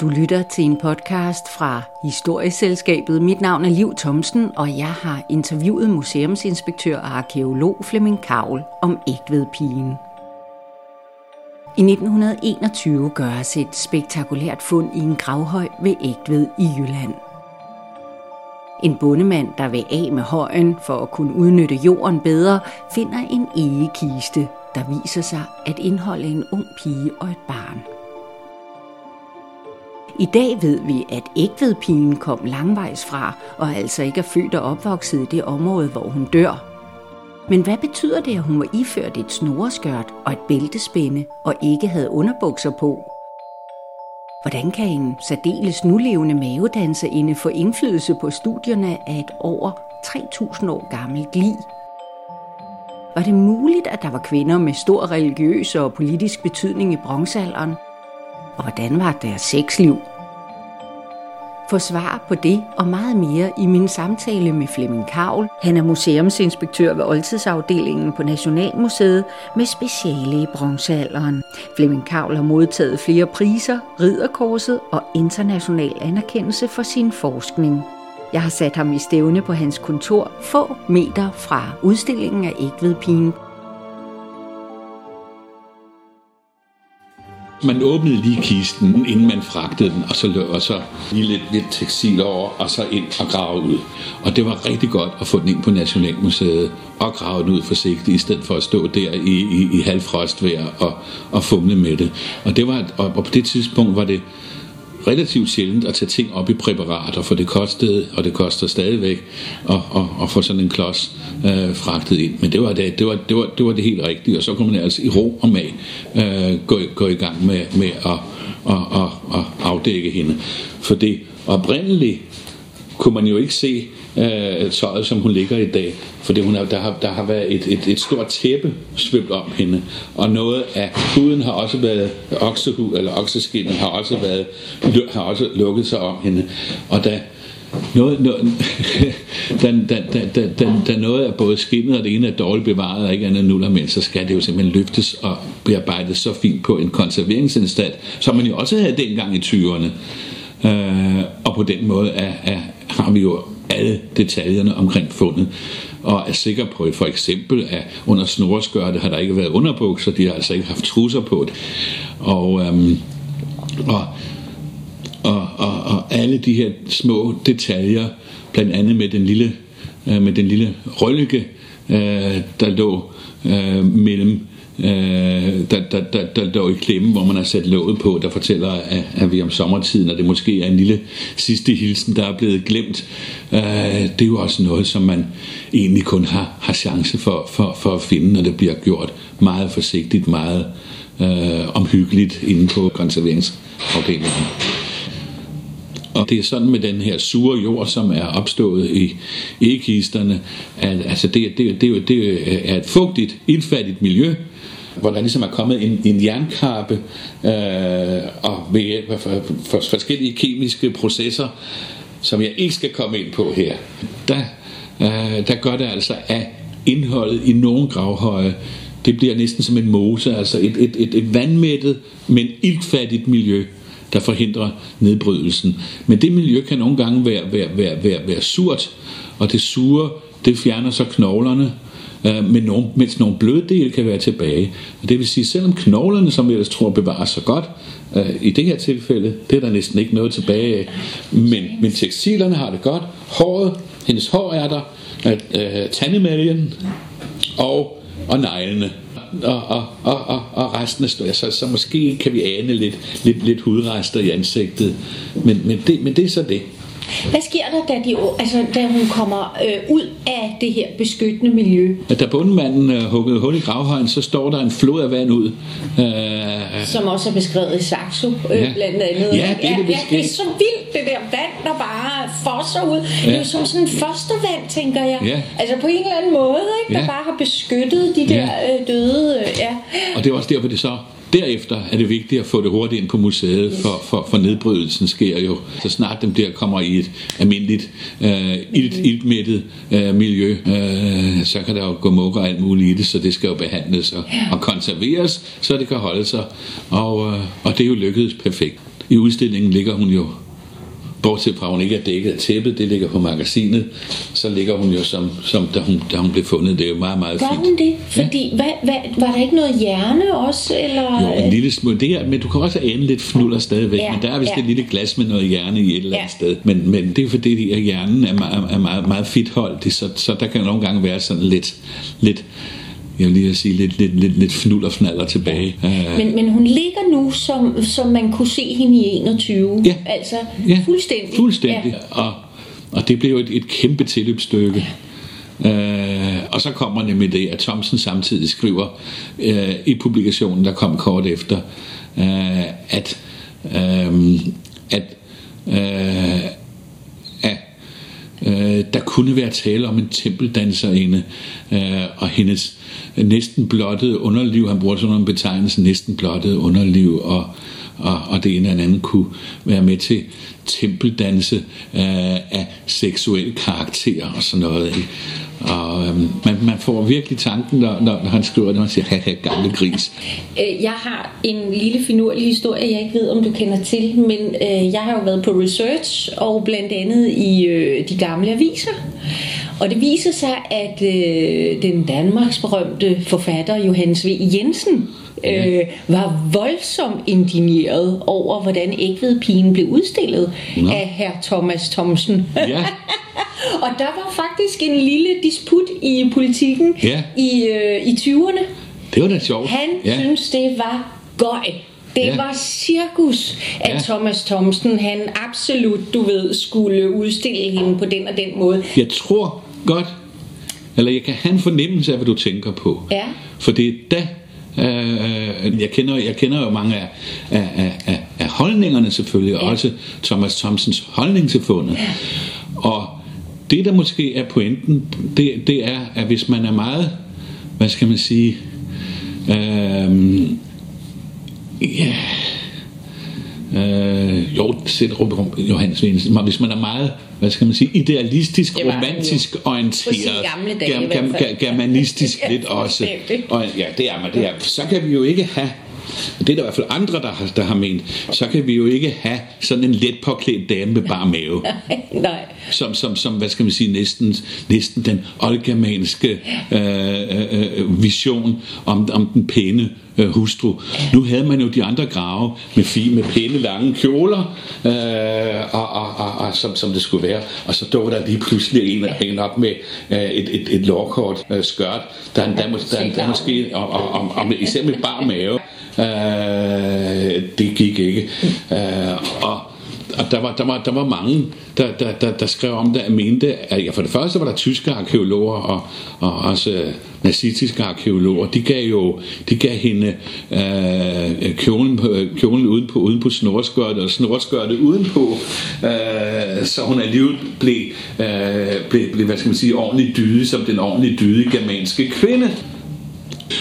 Du lytter til en podcast fra Historieselskabet. Mit navn er Liv Thomsen, og jeg har interviewet museumsinspektør og arkeolog Flemming Kavl om Ægvedpigen. I 1921 gøres et spektakulært fund i en gravhøj ved Ægved i Jylland. En bondemand, der vil af med højen for at kunne udnytte jorden bedre, finder en egekiste, der viser sig at indeholde en ung pige og et barn. I dag ved vi, at ægvedpigen kom langvejs fra, og altså ikke er født og opvokset i det område, hvor hun dør. Men hvad betyder det, at hun var iført et snoreskørt og et bæltespænde og ikke havde underbukser på? Hvordan kan en særdeles nulevende mavedanserinde få indflydelse på studierne af et over 3.000 år gammelt lig? Var det muligt, at der var kvinder med stor religiøs og politisk betydning i bronzealderen? Og hvordan var deres sexliv? Få svar på det og meget mere i min samtale med Flemming Kavl. Han er museumsinspektør ved oldtidsafdelingen på Nationalmuseet med speciale i bronzealderen. Flemming Kavl har modtaget flere priser, ridderkorset og international anerkendelse for sin forskning. Jeg har sat ham i stævne på hans kontor få meter fra udstillingen af Ægvedpigen Man åbnede lige kisten, inden man fragtede den, og så, og så lige lidt, lidt tekstil over, og så ind og grave ud. Og det var rigtig godt at få den ind på Nationalmuseet og grave den ud forsigtigt, i stedet for at stå der i, i, i halvfrostvejr og, og fumle med det. Og, det var, og, og på det tidspunkt var det relativt sjældent at tage ting op i præparater, for det kostede, og det koster stadigvæk, at, at, at få sådan en klods øh, fragtet ind. Men det var det, det, var, det, var, det var det helt rigtige, og så kunne man altså i ro og mag øh, gå, gå i gang med, med at, at, at, at afdække hende. For det oprindeligt kunne man jo ikke se øh, tøjet, som hun ligger i dag. Fordi hun er, der, har, der har været et, et, et stort tæppe svøbt om hende. Og noget af huden har også været, oksehud, eller okseskinnet har også været, har også lukket sig om hende. Og da noget, noget, da, da, da, da, da, da noget er både skinnet og det ene er dårligt bevaret og ikke andet nuller men så skal det jo simpelthen løftes og bearbejdes så fint på en konserveringsinstalt, som man jo også havde dengang i 20'erne. Øh, og på den måde er, er, har vi jo alle detaljerne omkring fundet og er sikker på, at for eksempel at under snoreskørte har der ikke været underbukser, de har altså ikke haft trusser på det. Og, øhm, og, og, og, og alle de her små detaljer, blandt andet med den lille, øh, med den lille røllike, øh, der lå øh, mellem øh, der, der, der, der lå i klemme, hvor man har sat låget på, der fortæller, at, at vi om sommertiden, og det måske er en lille sidste hilsen, der er blevet glemt. Øh, det er jo også noget, som man egentlig kun har, har chance for, for, for at finde, når det bliver gjort meget forsigtigt, meget øh, omhyggeligt inde på konserveringsafdelingen. Og det er sådan med den her sure jord, som er opstået i egekisterne, at altså det, det, det, det er et fugtigt, ildfattigt miljø, hvor der ligesom er kommet en, en jernkarpe øh, og ved hjælp af for, for forskellige kemiske processer, som jeg ikke skal komme ind på her, der, øh, der gør det altså, at indholdet i nogle gravhøje, det bliver næsten som en mose, altså et, et, et, et vandmættet, men iltfattigt miljø, der forhindrer nedbrydelsen. Men det miljø kan nogle gange være, være, være, være, være surt, og det sure, det fjerner så knoglerne, øh, men nogle, mens nogle bløde dele kan være tilbage. Og det vil sige, selvom knoglerne, som vi ellers tror bevarer sig godt, øh, i det her tilfælde, det er der næsten ikke noget tilbage af. Men, men tekstilerne har det godt. Håret, hendes hår er der, øh, øh tandemaljen og, og neglene. Og, og, og, og, og resten af så, så måske kan vi ane lidt, lidt, lidt hudrester i ansigtet. Men, men, det, men det er så det. Hvad sker der, da, de, altså, da hun kommer øh, ud af det her beskyttende miljø? Da bundmanden øh, huggede hul i gravhøjen, så står der en flod af vand ud. Øh, Som også er beskrevet i Saxo, øh, ja. blandt andet. Ja, det er, det, ja, ja, det er så vildt, det der vand, der bare fosser ud. Ja. Det er jo som sådan en fostervand, tænker jeg. Ja. Altså på en eller anden måde, ikke? der ja. bare har beskyttet de der ja. øh, døde. Øh, ja. Og det er også derfor, det så Derefter er det vigtigt at få det hurtigt ind på museet, for, for, for nedbrydelsen sker jo, så snart den bliver kommer i et almindeligt øh, ilt, iltmættet øh, miljø, øh, så kan der jo gå mukker og alt muligt i det, så det skal jo behandles og, og konserveres, så det kan holde sig, og, øh, og det er jo lykkedes perfekt. i udstillingen ligger hun jo Bortset fra, at hun ikke er dækket af tæppet, det ligger på magasinet, så ligger hun jo som, som da, hun, da hun blev fundet. Det er jo meget, meget fint. Var hun det? Fordi, ja. hvad, hvad, var der ikke noget hjerne også? Eller? Jo, en lille smule. Det er, men du kan også ane lidt fnuller stadigvæk. Ja, men der er vist ja. et lille glas med noget hjerne i et eller andet ja. sted. Men, men det er fordi, at hjernen er meget, er meget, meget fitholdt, så, så der kan nogle gange være sådan lidt, lidt jeg lige sige, lidt, lidt, lidt, lidt fnul og fnaller tilbage. Men, men hun ligger nu, som, som man kunne se hende i 21. Ja. Altså ja. fuldstændig. Fuldstændig. Ja. Og, og det blev et, et kæmpe tilløbsstykke. Ja. Øh, og så kommer nemlig det, at Thomsen samtidig skriver øh, i publikationen, der kom kort efter, øh, at, øh, at, øh, at øh, der kunne være tale om en tempeldanserinde, øh, og hendes næsten blottede underliv, han bruger sådan en betegnelse, næsten blottede underliv, og, og, og det ene eller andet kunne være med til tempeldanse øh, af seksuel karakter og sådan noget. Ikke? Og øhm, man, man får virkelig tanken, når, når, når han skriver det, man siger, haha, gamle gris. Øh, jeg har en lille finurlig historie, jeg ikke ved, om du kender til, men øh, jeg har jo været på research, og blandt andet i øh, de gamle aviser. Og det viser sig, at øh, den Danmarks berømte forfatter Johannes V. Jensen øh, var voldsomt indigneret over, hvordan ægvedpigen blev udstillet Nå. af herr Thomas Thomsen. Ja. og der var faktisk en lille disput i politikken ja. i, øh, i 20'erne. Det var da sjovt. Han ja. synes, det var gøj. Det ja. var cirkus, at ja. Thomas Thomsen, han absolut, du ved, skulle udstille hende på den og den måde. Jeg tror godt, eller jeg kan have en fornemmelse af, hvad du tænker på. Ja. For det er da, øh, jeg, kender, jeg kender jo mange af, af, af, af holdningerne selvfølgelig, ja. også Thomas Thomsens holdning til fundet. Ja. Og det, der måske er pointen, det, det er, at hvis man er meget, hvad skal man sige, øh, ja, øh, jo, sæt Johannes Vinsen, hvis man er meget, hvad skal man sige, idealistisk, romantisk orienteret, dage, gam, gam, germanistisk lidt også, og, ja, det er man, det er, så kan vi jo ikke have det er der i hvert fald andre, der har, der har ment, så kan vi jo ikke have sådan en let påklædt dame med bare mave. Nej. Som, som, som, hvad skal man sige, næsten, næsten den oldgermanske øh, øh, øh, vision om, om den pæne øh, hustru. Nu havde man jo de andre grave med, fi, med pæne lange kjoler, øh, og, og, og, og, som, som det skulle være. Og så dukker der lige pludselig en, en op med øh, et, et, et lårkort øh, skørt, der, der, der, der, der måske, og, og, og, og især med bar mave, Øh, det gik ikke. Øh, og og der var, der var, der var mange, der, der, der, der skrev om det, og mente, at ja, for det første var der tyske arkeologer, og, og også nazistiske arkeologer, de gav jo, de gav hende øh, kjolen, kjolen uden på, uden på snorskørtet, og snorskørtet udenpå, øh, så hun alligevel blev, øh, blev, blev, hvad skal man sige, ordentligt dyde, som den ordentligt dyde germanske kvinde.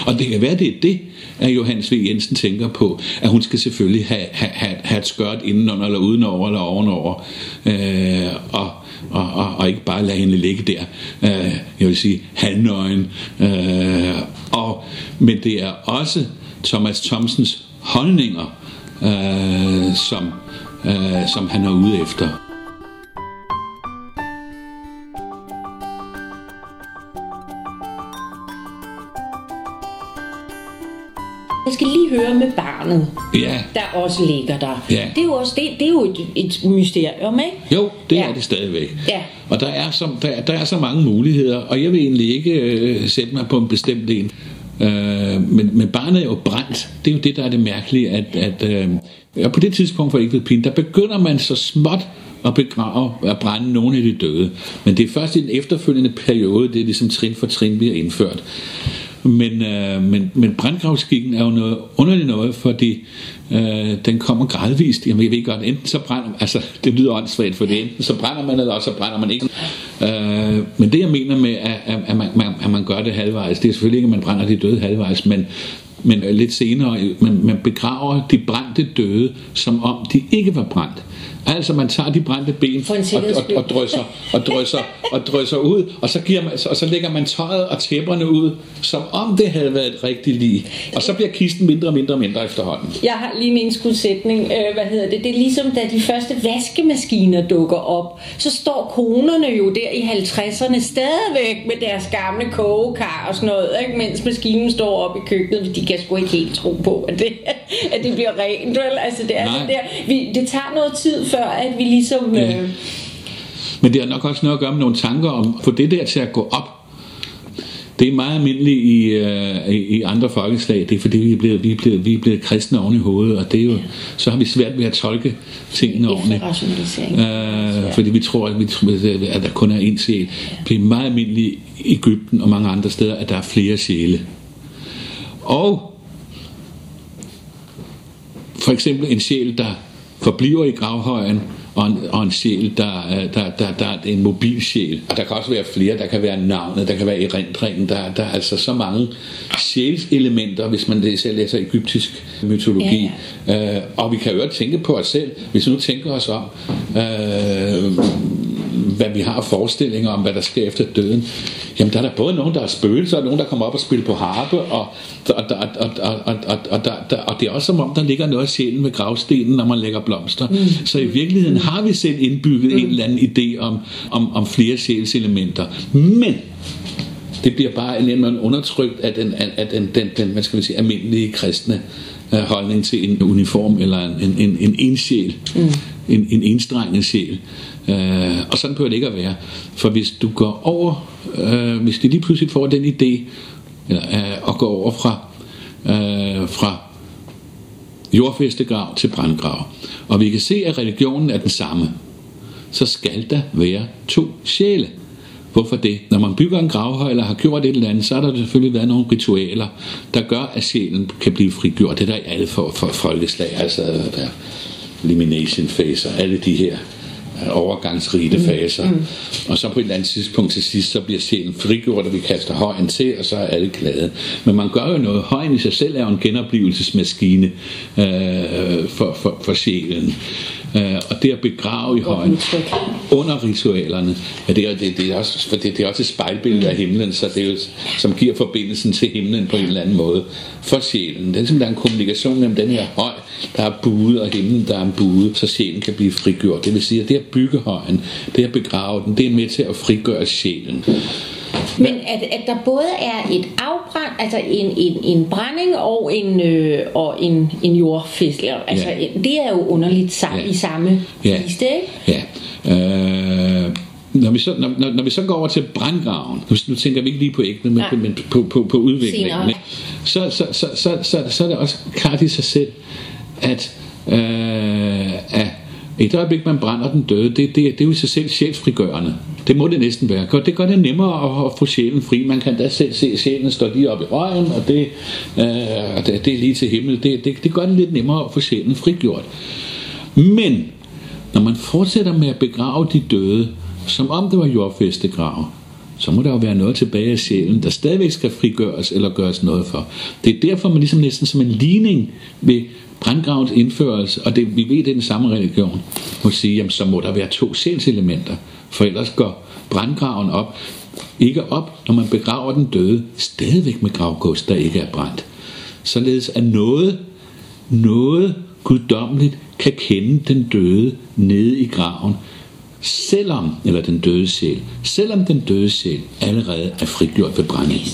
Og det kan være, det er det, at Johannes V. Jensen tænker på, at hun skal selvfølgelig have, have, have, et skørt indenunder eller udenover eller ovenover, øh, og, og, og, og ikke bare lade hende ligge der, øh, jeg vil sige halvnøgen. Øh, og, men det er også Thomas Thomsens holdninger, øh, som, øh, som han er ude efter. Jeg skal lige høre med barnet, ja. der også ligger der. Ja. Det er jo også det, det er jo et, et mysterium, ikke? Jo, det ja. er det stadigvæk. Ja. Og der er, så, der, der er så mange muligheder, og jeg vil egentlig ikke øh, sætte mig på en bestemt en. Øh, men, men barnet er jo brændt. Det er jo det, der er det mærkelige, at, at øh, på det tidspunkt for ikke pin, der begynder man så småt at begrave, at brænde nogle af de døde. Men det er først i den efterfølgende periode, det er ligesom trin for trin bliver indført. Men, øh, men, men brandgravskikken er jo noget underligt noget, fordi øh, den kommer gradvist. Jamen jeg ved godt, enten så brænder altså det lyder åndssvagt for det, enten så brænder man, eller også så brænder man ikke. Øh, men det jeg mener med, at, at, at, man, at man gør det halvvejs, det er selvfølgelig ikke, at man brænder de døde halvvejs, men men lidt senere, man, man begraver de brændte døde, som om de ikke var brændt. Altså man tager de brændte ben og, og, og, drysser, og, drysser, og drysser ud, og så, giver man, og så lægger man tøjet og tæpperne ud, som om det havde været et rigtigt lig. Og så bliver kisten mindre og mindre og mindre efterhånden. Jeg har lige en indskudsætning. Øh, hvad hedder det? Det er ligesom, da de første vaskemaskiner dukker op, så står konerne jo der i 50'erne stadigvæk med deres gamle kogekar og sådan noget, ikke? mens maskinen står oppe i køkkenet. De kan sgu ikke helt tro på, at det, at det bliver rent. Vel? Altså, det, er Nej. sådan der. Vi, det tager noget tid før, at vi ligesom... Ja. Øh, Men det har nok også noget at gøre med nogle tanker om at få det der til at gå op. Det er meget almindeligt i, øh, i, andre folkeslag. Det er fordi, vi er, blevet, vi, er blevet, vi er blevet kristne oven i hovedet, og det er jo, så har vi svært ved at tolke tingene ordentligt. Øh, fordi vi tror, at, vi, at der kun er én sjæl. Det er meget almindeligt i Ægypten og mange andre steder, at der er flere sjæle. Og for eksempel en sjæl, der forbliver i gravhøjen, og en, og en sjæl, der, er- der, der, der er en mobil sjæl. Og der kan også være flere, der kan være navnet, der kan være erindringen, der, der er altså så mange sjælselementer, hvis man læser, læser egyptisk mytologi. Ja, ja. Øh, og vi kan jo også tænke på os selv, hvis vi nu tænker os om, øh, hvad vi har af forestillinger om, hvad der sker efter døden. Jamen, der er der både nogen, der er spøgelser, og nogen, der kommer op og spiller på harpe, og, og, og, og, og, og, og, og, der, der, og det er også som om, der ligger noget af sjælen ved gravstenen, når man lægger blomster. Mm. Så i virkeligheden har vi selv indbygget mm. en eller anden idé om, om, om flere sjælselementer. Men det bliver bare en eller anden undertrykt af den, af den, den, den hvad skal man sige, almindelige kristne øh, holdning til en uniform eller en, en, en ensjæl, mm. en, en enstrenget sjæl. Øh, og sådan behøver det ikke at være. For hvis du går over, øh, hvis de lige pludselig får den idé, eller, øh, at gå over fra, øh, fra jordfæstegrav til brandgrav, og vi kan se, at religionen er den samme, så skal der være to sjæle. Hvorfor det? Når man bygger en gravhøj eller har gjort et eller andet, så har der selvfølgelig været nogle ritualer, der gør, at sjælen kan blive frigjort. Det er der i alle for, for folkeslag, altså der elimination phase og alle de her øh, overgangsrite faser. Mm. Og så på et eller andet tidspunkt til sidst, så bliver sjælen frigjort, og vi kaster højen til, og så er alle glade. Men man gør jo noget. Højen i sig selv er jo en genoplevelsesmaskine øh, for, for, for sjælen. Øh, og det at begrave i højen under ritualerne, ja, det, er, det, det, er også, for det, det er også et spejlbillede af himlen, så det er jo, som giver forbindelsen til himlen på en eller anden måde for sjælen. Det er ligesom, der er en kommunikation mellem den her høj, der er buet, og himlen, der er en buet, så sjælen kan blive frigjort. Det vil sige, at det at bygge højen, det at begrave den, det er med til at frigøre sjælen. Men at, at der både er et afbrand, altså en, en, en brænding og en, øh, og en, en jordfest, altså Ja. det er jo underligt sammen, Ja. i samme Ja. kiste, ikke? Ja. Øh, når, vi så, når, når, når vi så går over til brandgraven, nu, nu tænker vi ikke lige på ægnet, men, Nej. men på, på, på udviklingen, men så, så, så, så, så, så er det også klart i sig selv, at, øh, at i det øjeblik, man brænder den døde, det, det, det er jo i sig selv sjælsfrigørende. Det må det næsten være. Det gør det nemmere at, at få sjælen fri. Man kan da selv se, at sjælen står lige oppe i røgen, og det, øh, det, det er lige til himmel. Det, det, det gør det lidt nemmere at få sjælen frigjort. Men når man fortsætter med at begrave de døde, som om det var jordfæstegrave, så må der jo være noget tilbage af sjælen, der stadigvæk skal frigøres eller gøres noget for. Det er derfor, man ligesom næsten som en ligning vil brandgravens indførelse, og det, vi ved, det er den samme religion, må sige, jamen, så må der være to sjælselementer, for ellers går brandgraven op, ikke op, når man begraver den døde, stadigvæk med gravgods, der ikke er brændt. Således at noget, noget guddommeligt kan kende den døde nede i graven, selvom, eller den døde sjæl, selvom den døde sjæl allerede er frigjort ved brændingen.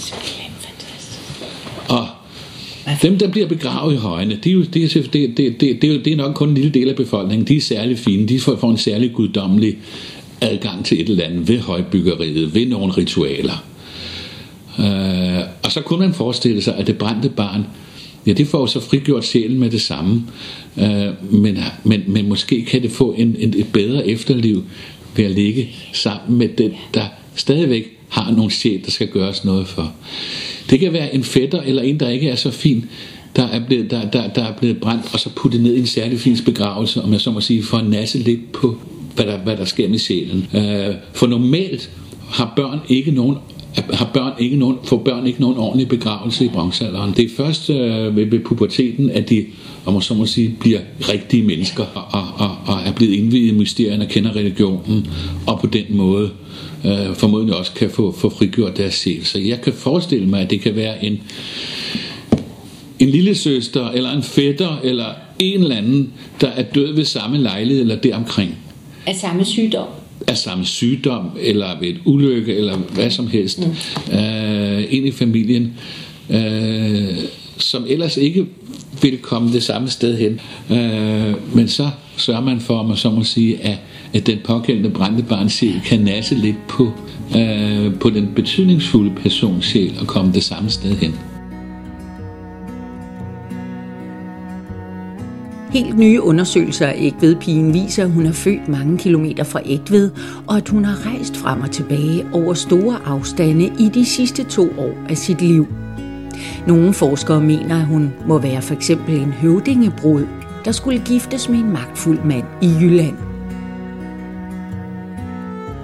Dem, der bliver begravet i højene, det er, jo, det, er, det, det, det, det, er, det er nok kun en lille del af befolkningen. De er særlig fine. De får, får en særlig guddommelig adgang til et eller andet ved højbyggeriet, ved nogle ritualer. Øh, og så kunne man forestille sig, at det brændte barn, ja, det får så frigjort sjælen med det samme. Øh, men, men, men måske kan det få en, en, et bedre efterliv ved at ligge sammen med den, der stadigvæk har nogle sjæl, der skal gøres noget for. Det kan være en fætter eller en, der ikke er så fin, der er blevet, der, der, der er blevet brændt, og så puttet ned i en særlig fin begravelse, om jeg så må sige, for at nasse lidt på, hvad der, hvad der sker med sjælen. Øh, for normalt har børn ikke nogen har børn ikke nogen, får børn ikke nogen ordentlig begravelse i bronzealderen. Det er først øh, ved, ved puberteten, at de om man så må sige, bliver rigtige mennesker og, og, og er blevet indvidet i mysterierne og kender religionen, og på den måde øh, formodentlig også kan få, få frigjort deres sjæl. Så jeg kan forestille mig, at det kan være en, en lille søster, eller en fætter, eller en eller anden, der er død ved samme lejlighed, eller deromkring. Af samme sygdom? Af samme sygdom, eller ved et ulykke, eller hvad som helst. Mm. Øh, ind i familien, øh, som ellers ikke vil komme det samme sted hen. Øh, men så sørger man for, man så må sige, at, at den pågældende brændte barnsjæl kan nasse lidt på, øh, på den betydningsfulde persons sjæl og komme det samme sted hen. Helt nye undersøgelser af Ægvedpigen viser, at hun er født mange kilometer fra Ægved, og at hun har rejst frem og tilbage over store afstande i de sidste to år af sit liv. Nogle forskere mener, at hun må være for eksempel en høvdingebrud, der skulle giftes med en magtfuld mand i Jylland.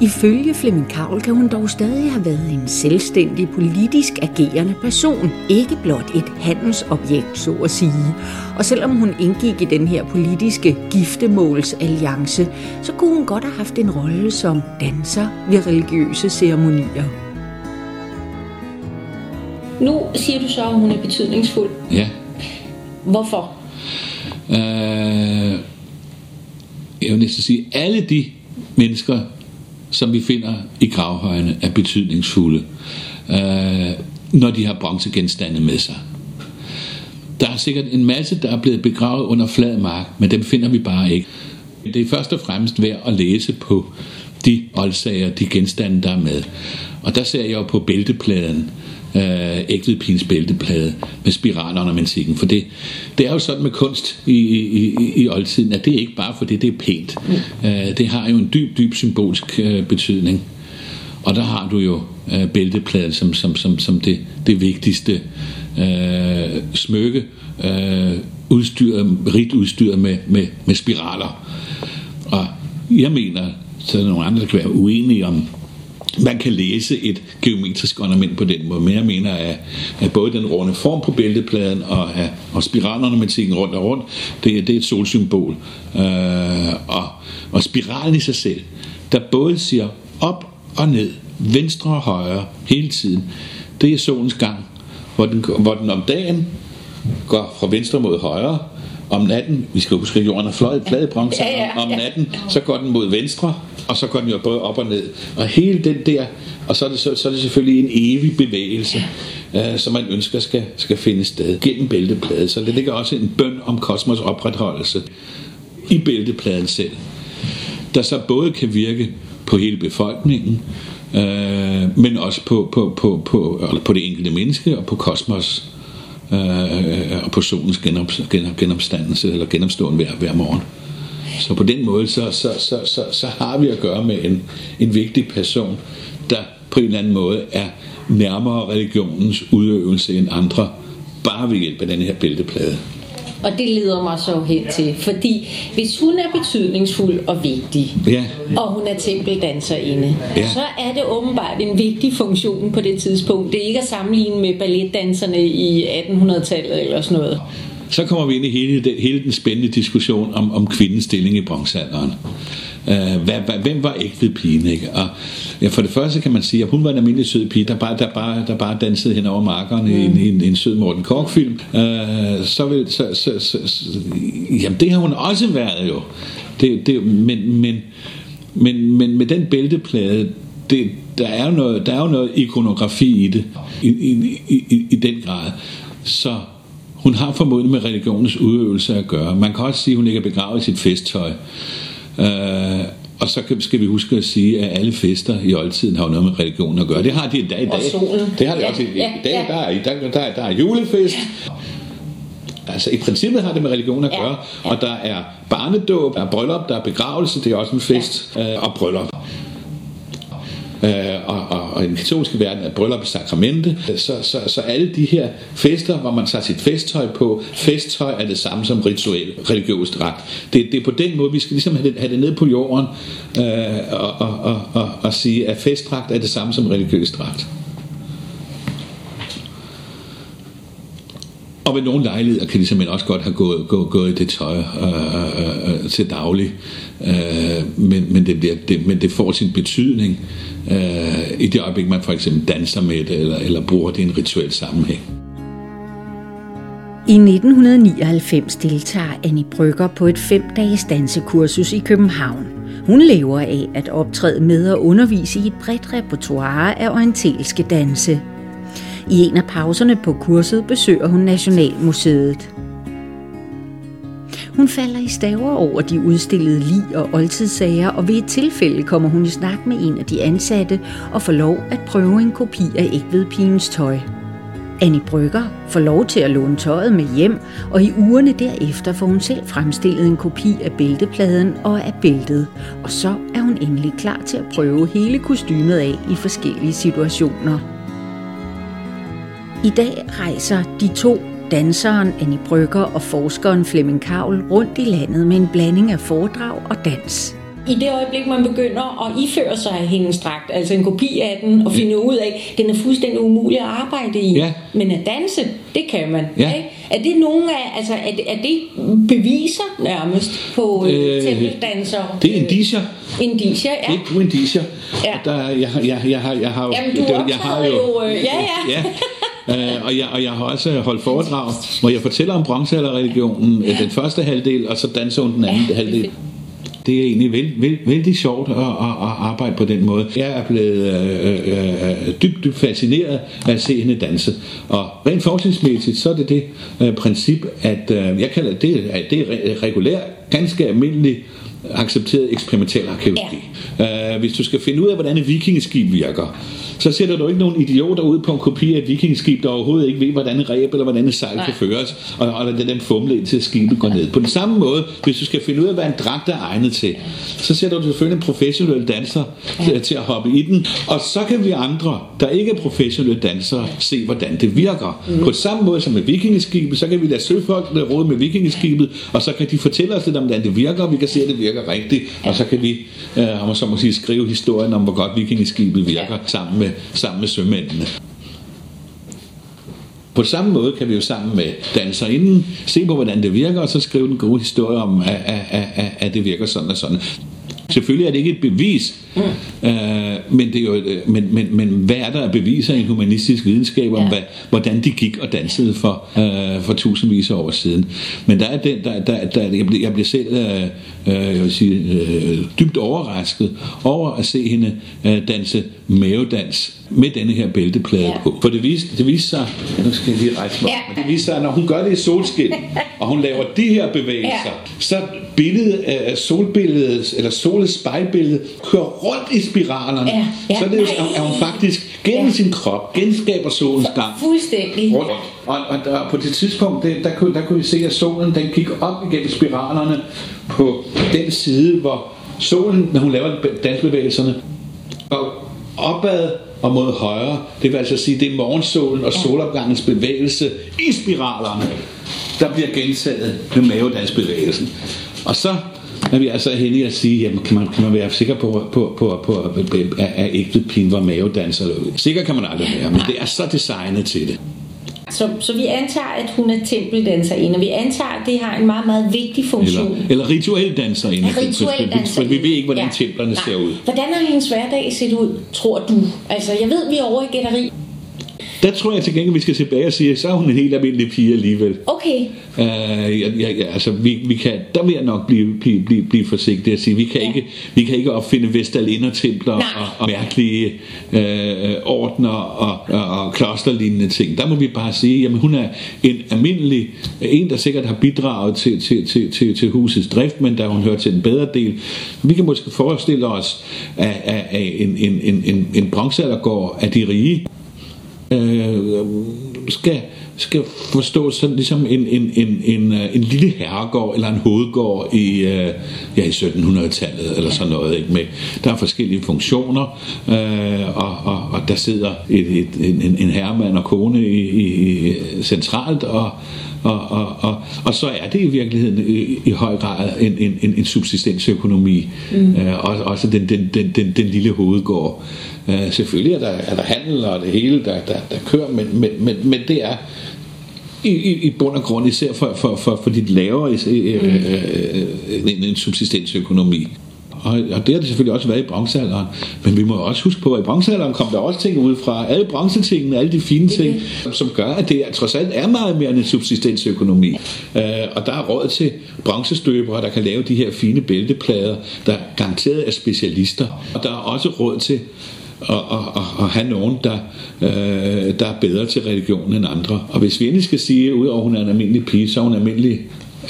Ifølge Flemming Kavl kan hun dog stadig have været en selvstændig politisk agerende person, ikke blot et handelsobjekt, så at sige. Og selvom hun indgik i den her politiske giftemålsalliance, så kunne hun godt have haft en rolle som danser ved religiøse ceremonier. Nu siger du så, at hun er betydningsfuld. Ja. Hvorfor? Øh, jeg vil næsten sige, alle de mennesker, som vi finder i gravhøjene, er betydningsfulde, øh, når de har bronzegenstande med sig. Der er sikkert en masse, der er blevet begravet under flad mark, men dem finder vi bare ikke. Det er først og fremmest værd at læse på de oldsager, de genstande, der er med. Og der ser jeg jo på bæltepladen, øh, ægtvedpins bælteplade med spiralornamentikken. For det, det er jo sådan med kunst i, i, i, i oldtiden, at det er ikke bare fordi det er pænt. Mm. Øh, det har jo en dyb, dyb symbolsk øh, betydning. Og der har du jo øh, bæltepladen som, som, som, som det, det vigtigste øh, smykke, øh, udstyret, rigt udstyret med, med, med spiraler. Og jeg mener, så er der nogle andre, der kan være uenige om, man kan læse et geometrisk ornament på den måde, men jeg mener, at, at både den runde form på bæltepladen og, at, og spiralornamentikken rundt og rundt, det, det er et solsymbol. Øh, og, og spiralen i sig selv, der både siger op og ned, venstre og højre hele tiden, det er solens gang, hvor den, hvor den om dagen går fra venstre mod højre, om natten, vi skal huske, at jorden er fløjet flad bronze, ja, ja, ja. om natten, så går den mod venstre, og så går den jo både op og ned. Og hele den der, og så er det, så, så er det selvfølgelig en evig bevægelse, øh, som man ønsker skal, skal finde sted gennem bæltepladen. Så det ligger også en bøn om kosmos opretholdelse i bæltepladen selv, der så både kan virke på hele befolkningen, øh, men også på, på, på, på, på det enkelte menneske og på kosmos Øh, øh, og på solens genop, genop, genopstandelse eller genopståen hver, hver morgen. Så på den måde, så, så, så, så, så har vi at gøre med en, en vigtig person, der på en eller anden måde er nærmere religionens udøvelse end andre, bare ved hjælp af den her bælteplade. Og det leder mig så hen til, fordi hvis hun er betydningsfuld og vigtig, ja. og hun er tempeldanserinde, ja. så er det åbenbart en vigtig funktion på det tidspunkt. Det er ikke at sammenligne med balletdanserne i 1800-tallet eller sådan noget. Så kommer vi ind i hele den, hele den spændende diskussion om, om kvindens stilling i bronzealderen. Øh, hvad, hvad, hvem var ægte pigen? Ikke? Og, ja, for det første kan man sige, at hun var en almindelig sød pige, der bare, der bare, der bare dansede hen over markerne mm. i, en, i, en, en sød Morten Kork-film. Øh, så vil, så, så, så, så, jamen det har hun også været jo. Det, det, men, men, men, men med den bælteplade, det, der, er jo noget, der er jo noget ikonografi i det, i, i, i, i den grad. Så hun har formodentlig med religionens udøvelse at gøre. Man kan også sige, at hun ikke er begravet i sit festtøj. Øh, og så skal vi huske at sige, at alle fester i oldtiden har noget med religion at gøre. Det har de i dag i dag. Det har de ja, også i, ja, i dag. Ja. Der, er, der, der, der er julefest. Altså i princippet har det med religion at gøre. Ja, ja. Og der er barnedåb, der er bryllup, der er begravelse, det er også en fest. Ja. Øh, og bryllup. Øh, og, og, og i den katolske verden er bryllup sakramente. Så, så, så alle de her fester, hvor man tager sit festtøj på, festtøj er det samme som rituel religiøs dragt. Det, det er på den måde, vi skal ligesom have det, have det ned på jorden øh, og, og, og, og, og sige, at festdragt er det samme som religiøs dragt. Og ved nogle lejligheder kan de simpelthen også godt have gået, gået, gået i det tøj øh øh, øh, øh, til daglig. Øh, men, men, det bliver, det, men det får sin betydning øh, i det øjeblik, man for eksempel danser med det, eller, eller bruger det i en rituel sammenhæng. I 1999 deltager Annie Brygger på et fem-dages dansekursus i København. Hun lever af at optræde med og undervise i et bredt repertoire af orientalske danse. I en af pauserne på kurset besøger hun Nationalmuseet. Hun falder i staver over de udstillede lig og oldtidssager, og ved et tilfælde kommer hun i snak med en af de ansatte og får lov at prøve en kopi af Ægvedpigens tøj. Annie Brygger får lov til at låne tøjet med hjem, og i ugerne derefter får hun selv fremstillet en kopi af bæltepladen og af bæltet. Og så er hun endelig klar til at prøve hele kostymet af i forskellige situationer. I dag rejser de to, danseren Annie Brygger og forskeren Flemming Kavl, rundt i landet med en blanding af foredrag og dans. I det øjeblik, man begynder at iføre sig hendes dragt, altså en kopi af den, og finde ud af, at den er fuldstændig umulig at arbejde i. Ja. Men at danse, det kan man. Ja. Ikke? Er det nogle af, altså er det, er det beviser nærmest på øh, Øh, tempeldansere? Det er indicier. Indicier, ja. Det er gode indicier. Ja. Der, jeg, har- jeg, jeg, har, jeg har jo... Jamen, du det- jeg har optræder jo, øh, ja, ja. ja. Øh, og, jeg, og jeg har også holdt foredrag, hvor jeg fortæller om bronzealderreligionen, øh, den første halvdel, og så danser den anden Ja, halvdel. Det er egentlig vældig, vældig, vældig sjovt at, at, at arbejde på den måde. Jeg er blevet øh, øh, dybt, dybt fascineret af at se hende danse. Og rent forskningsmæssigt, så er det det øh, princip, at øh, jeg kalder det, at det er re- regulær, ganske almindelig accepteret eksperimentel arkeologi. Ja. Uh, hvis du skal finde ud af, hvordan et vikingeskib virker, så sætter du ikke nogen idioter ud på en kopi af et vikingeskib, der overhovedet ikke ved, hvordan et ræb eller hvordan et sejl Nej. kan føres, og, og lader dem fumle indtil skibet går ned. På den samme måde, hvis du skal finde ud af, hvad en dragt er egnet til, så sætter du selvfølgelig en professionel danser ja. til at hoppe i den, og så kan vi andre, der ikke er professionelle dansere, se, hvordan det virker. Mm. På samme måde som med vikingeskibet, så kan vi lade søfolkene råde med vikingeskibet, og så kan de fortælle os lidt om, hvordan det virker, og vi kan se, at det virker rigtigt, og så kan vi, øh, om så må sige, skrive historien om, hvor godt vikingeskibet virker sammen med, sammen med sømændene. På samme måde kan vi jo sammen med danserinden se på, hvordan det virker, og så skrive den gode historie om, at, at, at, at det virker sådan og sådan. Selvfølgelig er det ikke et bevis, mm. øh, men, det er jo, øh, men, men, men hvad er der af beviser i en humanistisk videnskab om, Ja. hvad, hvordan de gik og dansede for, øh, for tusindvis af år siden. Men der er den, der, der, der jeg, bliver, jeg bliver selv øh, øh, jeg vil sige, øh, dybt overrasket over at se hende øh, danse mavedans med denne her bælteplade Ja. på. For det viste, det viste sig, ja, nu skal jeg lige rejse mig, Ja. men det viste sig, at når hun gør det i solskin, og hun laver de her bevægelser, Ja. så billedet af solbilledet, eller solets spejlbillede, kører rundt i spiralerne. Ja, ja. Således at, at hun faktisk gennem Ja. sin krop genskaber solens gang. Fuldstændig. Rundt. Og, og der, på det tidspunkt, det, der, kunne, der kunne vi se, at solen den gik op igennem spiralerne på den side, hvor solen, når hun laver dansbevægelserne, går opad og mod højre. Det vil altså sige, det er morgensolen og solopgangens bevægelse i spiralerne, der bliver gentaget med mavedansbevægelsen. Og så er vi altså i at sige, jamen, kan, man, kan man være sikker på, på, på, på at, at ægtet pin var mavedanser? Sikker kan man aldrig være, men det er så designet til det. Så, så vi antager, at hun er tempeldanserinde, og vi antager, at det har en meget, meget vigtig funktion. Eller, eller rituel danser inden Ja, rituel danser. For vi ved ikke, hvordan ja. templerne Nej. ser ud. Hvordan har hendes hverdag set ud, tror du? Altså, jeg ved, vi er over i gætteri. Der tror jeg til gengæld, vi skal tilbage og sige, så er hun en helt almindelig pige alligevel. Okay, Uh, ja, ja, ja, altså, vi, vi kan, der vil jeg nok blive, blive, blive, blive forsigtig at sige, vi kan, Ja. ikke, vi kan ikke opfinde Vestalindertempler og, og mærkelige øh, ordner og, og, og klosterlignende ting. Der må vi bare sige, jamen hun er en almindelig, en der sikkert har bidraget til, til, til, til, til husets drift, men da hun hører til den bedre del. Vi kan måske forestille os, at, at, at en, en, en, en, en bronzealdergård af de rige, øh, skal, skal forstås sådan ligesom en, en, en, en, øh, en lille herregård eller en hovedgård i, øh, ja, i 1700-tallet eller sådan noget. Ikke? Med, der er forskellige funktioner, øh, og, og, og der sidder et, et, en, en herremand og kone i, i, i centralt, og, og, og, og, og så er det i virkeligheden i, i høj grad en, en, en, en subsistensøkonomi, mm. øh, og også den, den, den, den, den lille hovedgård. Øh, selvfølgelig er der, er der handel og det hele, der, der, der kører, men, men, men, men det er i, i, i bund og grund, især for, for, for, for dit lavere øh, øh, øh, en, en subsistensøkonomi. Og, og det har det selvfølgelig også været i bronzealderen. Men vi må også huske på, at i bronzealderen kom der også ting ud fra alle bronzetingene, alle de fine ting, mm. som gør, at det trods alt er meget mere end en subsistensøkonomi. Uh, og der er råd til bronzestøbere, der kan lave de her fine bælteplader, der garanteret er specialister. Og der er også råd til at, at, at have nogen, der, øh, der er bedre til religion end andre. Og hvis vi endelig skal sige, udover at hun er en almindelig pige, så er hun en almindelig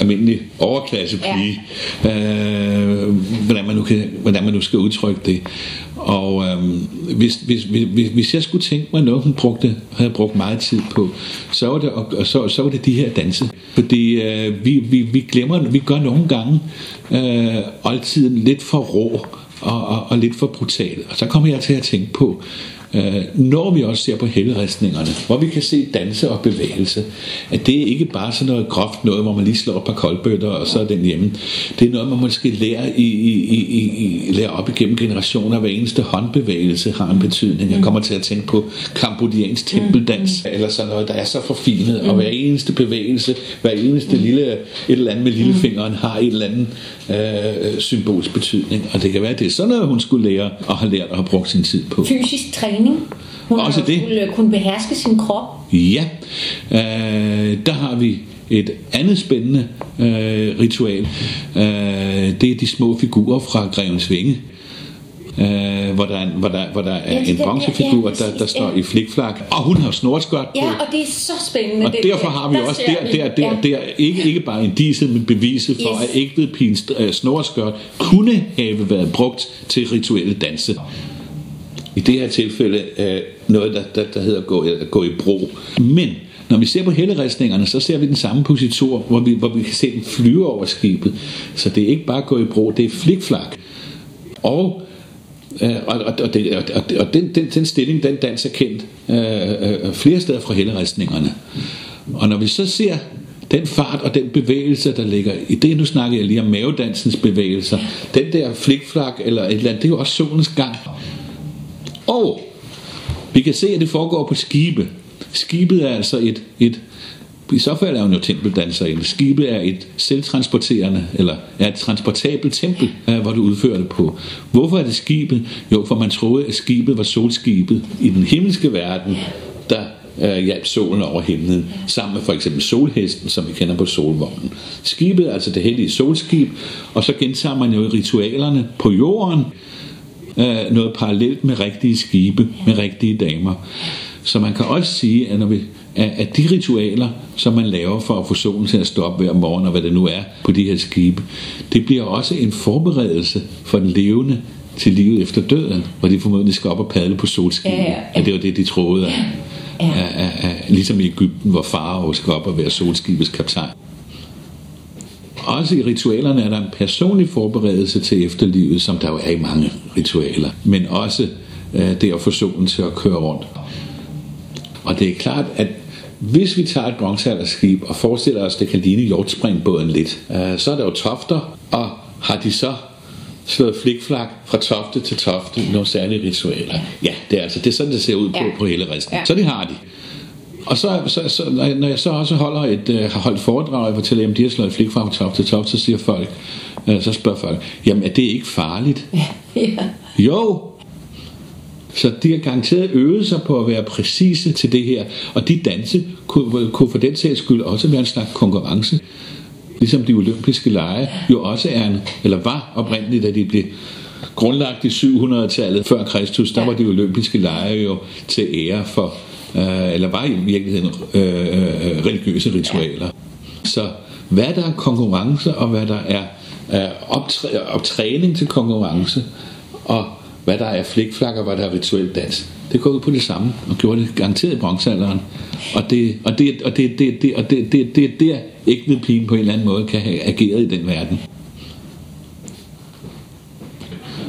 almindelig overklassepige, ja. øh, hvordan, man nu kan, hvordan man nu skal udtrykke det. Og øh, hvis, hvis, hvis, hvis jeg skulle tænke mig noget, hun brugte, havde brugt meget tid på, så var det, og så, så var det de her danse. Fordi øh, vi, vi, vi glemmer, vi gør nogle gange øh, altid lidt for rå og, og, og lidt for brutal. Og så kommer jeg til at tænke på, øh, når vi også ser på helleristningerne, hvor vi kan se danse og bevægelse, at det er ikke bare sådan noget groft noget, hvor man lige slår et par koldbøtter, og så er den hjemme. Det er noget, man måske lærer, i, i, i, i, lærer op igennem generationer. Hver eneste håndbevægelse har en betydning. Jeg kommer til at tænke på kambodjansk tempeldans, eller sådan noget, der er så forfinet, og hver eneste bevægelse, hver eneste lille, et eller andet med lillefingeren, har et eller andet øh, symbolsk betydning. Og det kan være, at det er sådan noget, hun skulle lære og har lært og har brugt sin tid på. Fysisk træning. Hun Også har det. skulle kunne beherske sin krop. Ja, øh, der har vi et andet spændende øh, ritual. Øh, det er de små figurer fra Grevens Vinge. Øh, hvor, der, er- hvor, der, hvor der er Ja, en det- ja, bronzefigur, ja, der, der står ja. i flikflak, og hun har snorskørt på. Ja, og det er så spændende. Og det derfor der. har vi Der også der, der, der, Ja. der ikke, ikke bare indiset, men beviset for, Yes. at ægvedpigens øh, snorskørt kunne have været brugt til rituelle danse. I det her tilfælde øh, noget, der, der, der hedder gå, eller gå i bro. Men når vi ser på helleristningerne, så ser vi den samme positur, hvor vi, hvor vi kan se den flyve over skibet. Så det er ikke bare gå i bro, det er flikflak. Og Øh, og, og, og, det, og, og den, den, den stilling, den dans er kendt øh, øh, flere steder fra helleristningerne. Og når vi så ser den fart og den bevægelse, der ligger i det, nu snakker jeg lige om mavedansens bevægelser, den der flikflak eller et eller andet, det er jo også solens gang. Og vi kan se, at det foregår på skibe. Skibet er altså et, et i så fald er hun jo tempeldanserinde. Skibet er et selvtransporterende, eller er et transportabelt tempel, øh, hvor du udfører det på. Hvorfor er det skibet? Jo, for man troede, at skibet var solskibet i den himmelske verden, der øh, hjalp solen over himlen, sammen med for eksempel solhesten, som vi kender på solvognen. Skibet er altså det hellige solskib, og så gentager man jo ritualerne på jorden, øh, noget parallelt med rigtige skibe, med rigtige damer. Så man kan også sige, at, når vi, at, de ritualer, som man laver for at få solen til at stoppe hver morgen, og hvad det nu er på de her skibe, det bliver også en forberedelse for den levende til livet efter døden, hvor de formodentlig skal op og padle på solskibet. Ja, ja, ja. Det var det, de troede. At, Ja. at, at, at, ligesom i Ægypten, hvor farao skal op og være solskibets kaptajn. Også i ritualerne er der en personlig forberedelse til efterlivet, som der jo er i mange ritualer, men også øh, det at få solen til at køre rundt. Og det er klart, at hvis vi tager et bronzealderskib og forestiller os, at det kan ligne hjortspringbåden lidt, øh, så er der jo tofter, og har de så slået flikflak fra tofte til tofte nogle særlige ritualer. Ja, det er altså det er sådan, det ser ud på, Ja. på hele resten. Ja. Så det har de. Og så, så, så når, jeg, når jeg så også holder et, øh, har holdt foredrag, og jeg fortæller, at de har slået flik fra top til top, så siger folk, øh, så spørger folk, jamen er det ikke farligt? Ja. Jo. Så de har garanteret øvet sig på at være præcise til det her, og de danse kunne, kunne for den sags skyld også være en slags konkurrence. Ligesom de olympiske lege jo også er en, eller var oprindeligt, da de blev grundlagt i 700-tallet før Kristus, der var de olympiske lege jo til ære for, øh, eller var i virkeligheden øh, øh, religiøse ritualer. Så hvad der er konkurrence, og hvad der er øh, optræ- optræning til konkurrence, og hvad der er flikflak, og hvad der er rituel dans, det går ud på det samme, og gjorde det garanteret i bronzealderen. Og det, og det, og det, det, det, og det, det, det er der, ikke pigen på en eller anden måde kan have ageret i den verden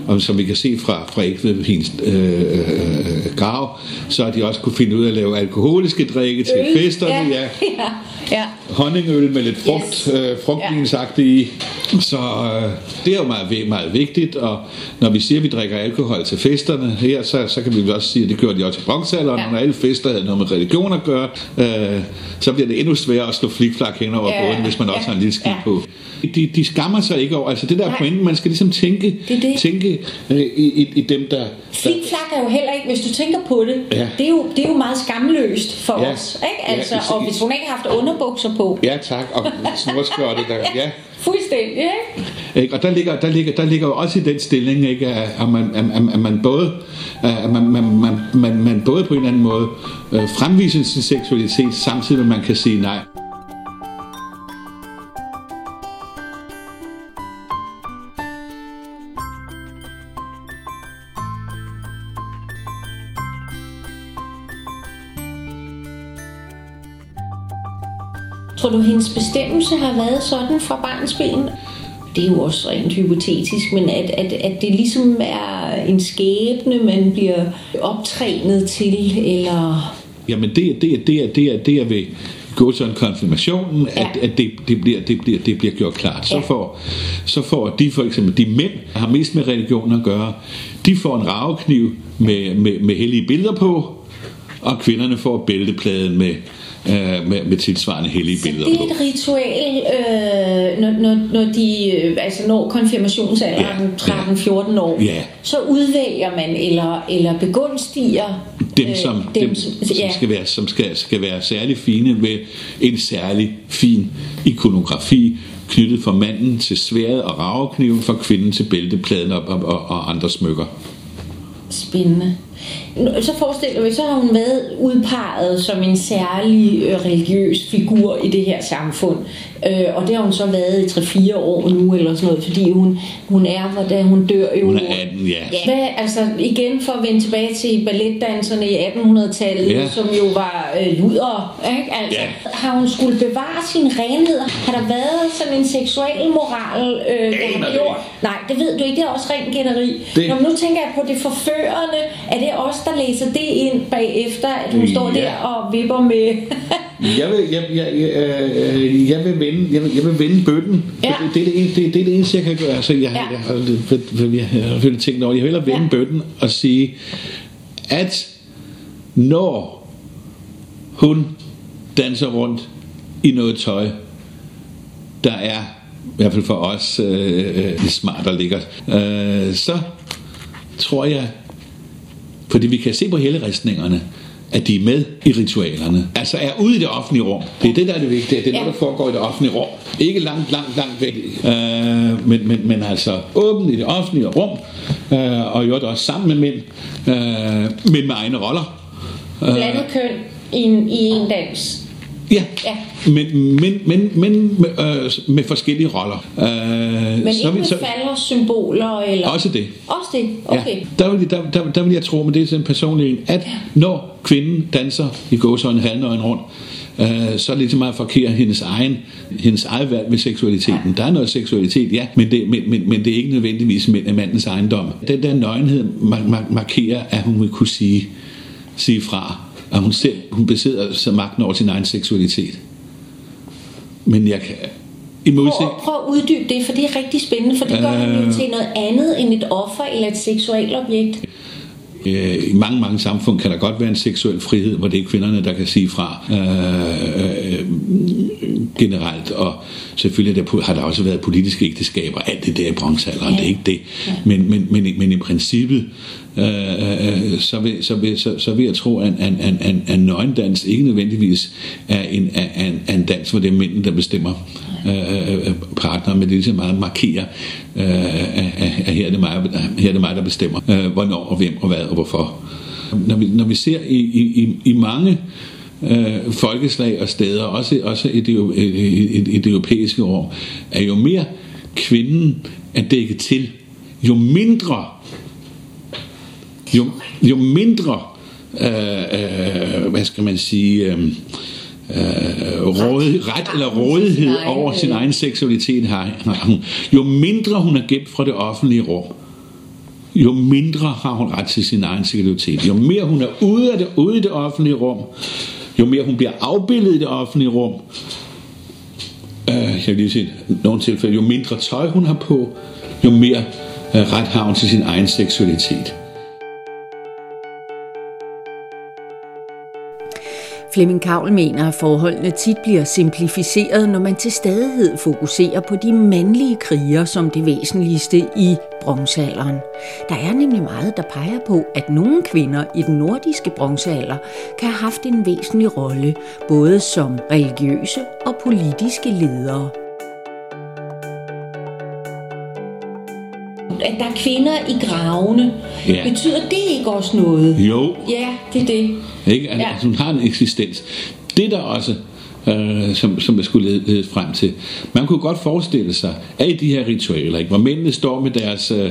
og som vi kan se fra, fra Ægvedpins øh, øh, grav, så har de også kunne finde ud af at lave alkoholiske drikke til Øl, festerne. ja, Ja. ja, ja. Honningøl med lidt frugt, Yes. øh, frugtvinsagtigt i. Så øh, det er jo meget, meget vigtigt, og når vi siger, at vi drikker alkohol til festerne her, så, så kan vi også sige, at det gjorde de også til bronzealderen, Ja. når alle fester havde noget med religion at gøre, øh, så bliver det endnu sværere at slå flikflak hen over Ja, båden, hvis man også ja, har en lille skib ja. på. De, de skammer sig ikke over, altså det der Nej. pointen, man skal ligesom tænke, Det det. tænke øh, i, i, dem, der... der Flikflak er jo heller ikke, hvis du tænker på det, Ja. det, er jo, det er jo meget skamløst for Ja. os. Ikke? Ja, Altså, præcis. og hvis hun ikke har haft underbukser på, ja tak, og snorskørte, der, ja. fuldstændig, ikke? Ikke? Og der ligger, der, ligger, der ligger jo også i den stilling, ikke, at, man, at, at man både at man, man, man, man, man både på en eller anden måde øh, fremviser sin seksualitet, samtidig med at man kan sige nej. Du, hendes bestemmelse har været sådan fra barns ben? Det er jo også rent hypotetisk, men at, at, at det ligesom er en skæbne, man bliver optrænet til, eller... Jamen det, er- det, er- det, er- det, er, det er ved gå en konfirmationen, at, Ja. at det, det, bliver, det, bliver, det bliver gjort klart. Så, Ja. får, så får de for eksempel, de mænd, der har mest med religion at gøre, de får en ravekniv med, med, med hellige billeder på, og kvinderne får bæltepladen med, øh, med, med tilsvarende hellige Så billeder det er et ritual, øh, når, når, når de øh, altså når konfirmationsalderen Ja, 13-14 år, Ja. så udvælger man eller, eller begunstiger dem, øh, som, dem, som, ja, skal være, som skal, skal være særlig fine med en særlig fin ikonografi knyttet fra manden til sværet og ravekniven, fra kvinden til bæltepladen og, og, og, og andre smykker. Spændende. Så forestiller vi, så har hun været udpeget som en særlig øh, religiøs figur i det her samfund. Øh, og det har hun så været i 3-4 år nu, eller sådan noget, fordi hun, hun er, hvordan hun dør jo. Hun er 18, ja. Ja. Hvad, altså igen for at vende tilbage til balletdanserne i 1800-tallet, Ja. som jo var øh, luder, ikke? Altså, Ja. Har hun skulle bevare sin renhed? Har der været sådan en seksuel moral, øh, der har gjort? Nej, det ved du ikke. Det er også ren gætteri. Det- Nå, men nu tænker jeg på det forførende. Er det os, der læser det ind bagefter, at hun står Ja. der og vipper med... Jeg vil, jeg, jeg, jeg, øh, jeg vil vende, jeg vil, jeg vil vende bøtten. Ja. Det, er det, en- det, det er det eneste, jeg kan gøre. Altså, jeg, Ja. jeg, har, for, for, jeg selvfølgelig tænkt over, jeg vil hellere vende Ja. bøtten og sige, at når hun danser rundt i noget tøj, der er, i hvert fald for os, øh, øh, smart, der ligger, øh, så tror jeg, fordi vi kan se på helleristningerne, at de er med i ritualerne. Altså er ude i det offentlige rum. Det er det, der er det vigtige. Det er Ja. noget, der foregår i det offentlige rum. Ikke langt, langt, langt væk. Øh, men, men, men altså åbent i det offentlige rum. Øh, og jo også sammen med mænd. Øh, men med egne roller. blandet køn i en, i en dans. Ja, Ja. men, men, men, men med, øh, med forskellige roller. Øh, Men ikke med faldersymboler eller... Også det. Også det? Okay. Ja, der, vil, der, der, der vil jeg tro, men det er sådan personligt at når kvinden danser i gåsøjne halvnøgen rundt, øh, så er det lige så meget for at forkere hendes, egen, hendes eget valg med seksualiteten. Der er noget seksualitet, ja, men det, men, men, men det er ikke nødvendigvis mandens ejendom. Den der nøgenhed mar- mar- markerer, at hun vil kunne sige, sige fra, at hun selv hun besidder så magten over sin egen seksualitet. Men jeg kan... I modsætning, Prøv, prøv at uddybe det, for det er rigtig spændende, for det gør hende jo til noget andet end et offer eller et seksuelt objekt. Øh, I mange, mange samfund kan der godt være en seksuel frihed, hvor det er kvinderne, der kan sige fra øh, øh, generelt. Og selvfølgelig der, har der også været politiske ægteskaber, alt det der i bronzealderen, Ja. det er ikke det. Men, men, men, men i princippet, øh, øh, så, vil, så, vil, så, så vil jeg tro, at en, en, en, en nøgendans ikke nødvendigvis er en, en, en dans, hvor det er mændene, der bestemmer øh, øh, partner, men det er lige så meget markerer, øh, at, at, her, er det mig, her er det mig, der bestemmer, øh, hvornår og hvem og hvad og hvorfor. Når vi, når vi ser i, i, i, mange øh, folkeslag og steder, også, også i, det, i, i, i det europæiske år, er jo mere kvinden er dækket til, jo mindre jo, jo mindre øh, øh, hvad skal man sige øh, øh, råd, ret eller rådighed over sin egen seksualitet har hun. Jo mindre hun er gemt fra det offentlige rum, jo mindre har hun ret til sin egen seksualitet. Jo mere hun er ude, af det, ude i det offentlige rum, jo mere hun bliver afbildet i det offentlige rum, øh, jeg vil lige sige, nogle tilfælde, jo mindre tøj hun har på, jo mere øh, ret har hun til sin egen seksualitet. Flemming Kavl mener, at forholdene tit bliver simplificeret, når man til stadighed fokuserer på de mandlige kriger som det væsentligste i bronzealderen. Der er nemlig meget, der peger på, at nogle kvinder i den nordiske bronzealder kan have haft en væsentlig rolle, både som religiøse og politiske ledere. At der er kvinder i gravene, Ja. betyder det ikke også noget? Jo, Ja, det er det. Ikke? Altså, Ja. ja. hun har en eksistens. Det der også, øh, som, som jeg skulle lede, lede frem til. Man kunne godt forestille sig, at i de her ritualer, ikke, hvor mændene står med deres øh,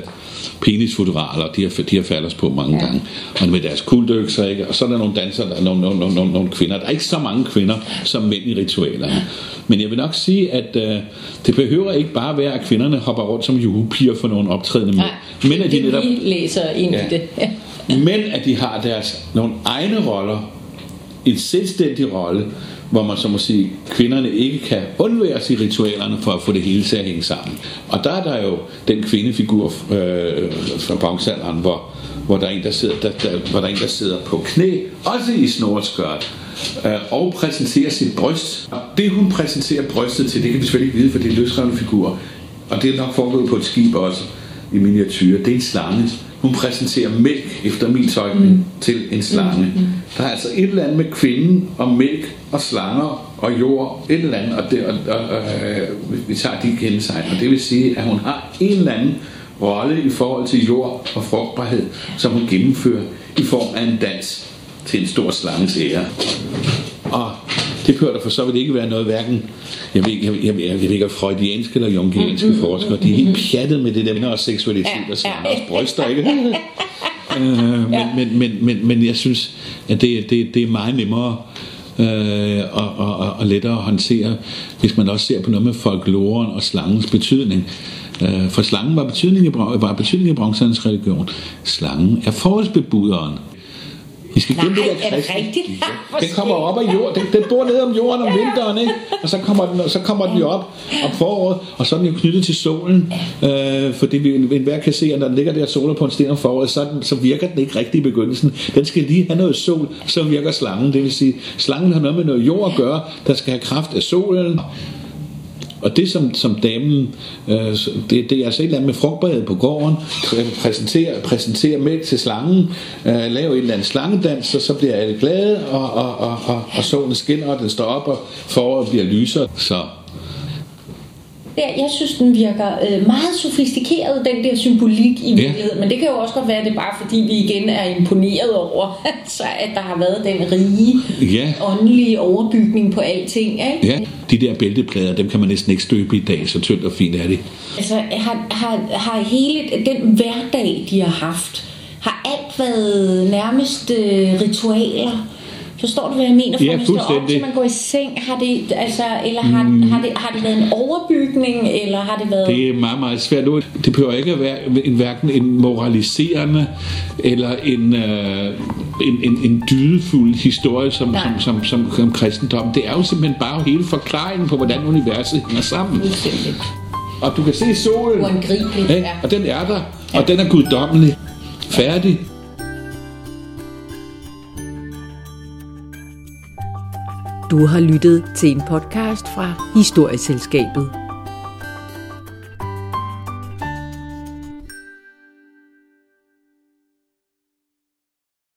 penisfoderaler, de har, de har faldet på mange ja. gange, og med deres kuldøkser, ikke? og så er der nogle dansere, der er nogle, nogle, nogle, nogle, nogle kvinder. Der er ikke så mange kvinder som mænd i ritualerne. Men jeg vil nok sige, at øh, det behøver ikke bare være, at kvinderne hopper rundt som julepiger for nogle optrædende mænd. Nej, Men at de netop læser ind Ja. i det. Men at de har deres nogle egne roller, en selvstændig rolle, hvor man så må sige, kvinderne ikke kan undværes i ritualerne for at få det hele til at hænge sammen. Og der er der jo den kvindefigur øh, fra bronzealderen, hvor, hvor, der er en, der sidder, der, der, hvor der er en, der sidder på knæ, også i snorskørt, øh, og præsenterer sit bryst. Og det hun præsenterer brystet til, det kan vi selvfølgelig ikke vide, for det er løsrevne figurer. Og det er nok foregået på et skib også i miniatyr. Det er en slange. Hun præsenterer mælk efter min tolkning mm. til en slange. Mm. Der er altså et eller andet med kvinden og mælk og slanger og jord. Et eller andet, og, det, og, og, og øh, vi tager de kendetegn. Og det vil sige, at hun har en eller anden rolle i forhold til jord og frugtbarhed, som hun gennemfører i form af en dans til en stor slanges ære. Og det behøver der for så vil det ikke være noget hverken, jeg ved, jeg, jeg, jeg, jeg ved ikke, freudianske eller jungianske mm, forskere, de er helt pjattet med det der med også seksualitet Ja, og ja. slangers bryster, ikke? øh, men, men, men, men, men jeg synes, at det, det, det er meget nemmere øh, og, og, og, lettere at håndtere, hvis man også ser på noget med folkloren og slangens betydning. Øh, for slangen var betydning i, var betydning i bronzealderens religion. Slangen er forårsbebuderen. I skal Nej, gemme det der er kristne. rigtigt? Den kommer op af jorden. Den, den bor nede om jorden om vinteren, ikke? Og så kommer den, så kommer den jo op om foråret, og så er den jo knyttet til solen. Øh, fordi vi enhver kan se, at når den ligger der soler på en sten om foråret, så, den, så virker den ikke rigtig i begyndelsen. Den skal lige have noget sol, så virker slangen. Det vil sige, slangen har noget med noget jord at gøre, der skal have kraft af solen. Og det som, som damen, øh, det, det er altså et eller andet med frugtbarhed på gården, præsenterer, præsentere mælk til slangen, øh, laver en eller andet slangedans, og så bliver alle glade, og, og, og, og, og solen skinner, og den står op, og foråret bliver lysere. Så Ja, jeg synes, den virker øh, meget sofistikeret, den der symbolik i virkeligheden. Men det kan jo også godt være, at det er bare fordi, vi igen er imponeret over, altså, at der har været den rige Ja. åndelige overbygning på alting. Ikke? ja, de der bælteplader, dem kan man næsten ikke støbe i dag, så tyndt og fint er det. Altså, har, har, har hele den hverdag, de har haft, har alt været nærmest øh, ritualer? Forstår du, hvad jeg mener? Fra Ja, man står op til man går i seng, har det, altså, eller har, mm. har, det, har det været en overbygning, eller har det været... Det er meget, meget svært. Nu, Det behøver ikke at være en, hverken en moraliserende eller en, øh, en, en, en dydefuld historie som, Nej. som, som, som, som kristendom. Det er jo simpelthen bare hele forklaringen på, hvordan universet hænger sammen. Og du kan se solen, Uangribeligt, ja. og den er der, og den er guddommelig. Færdig. Du har lyttet til en podcast fra Historieselskabet.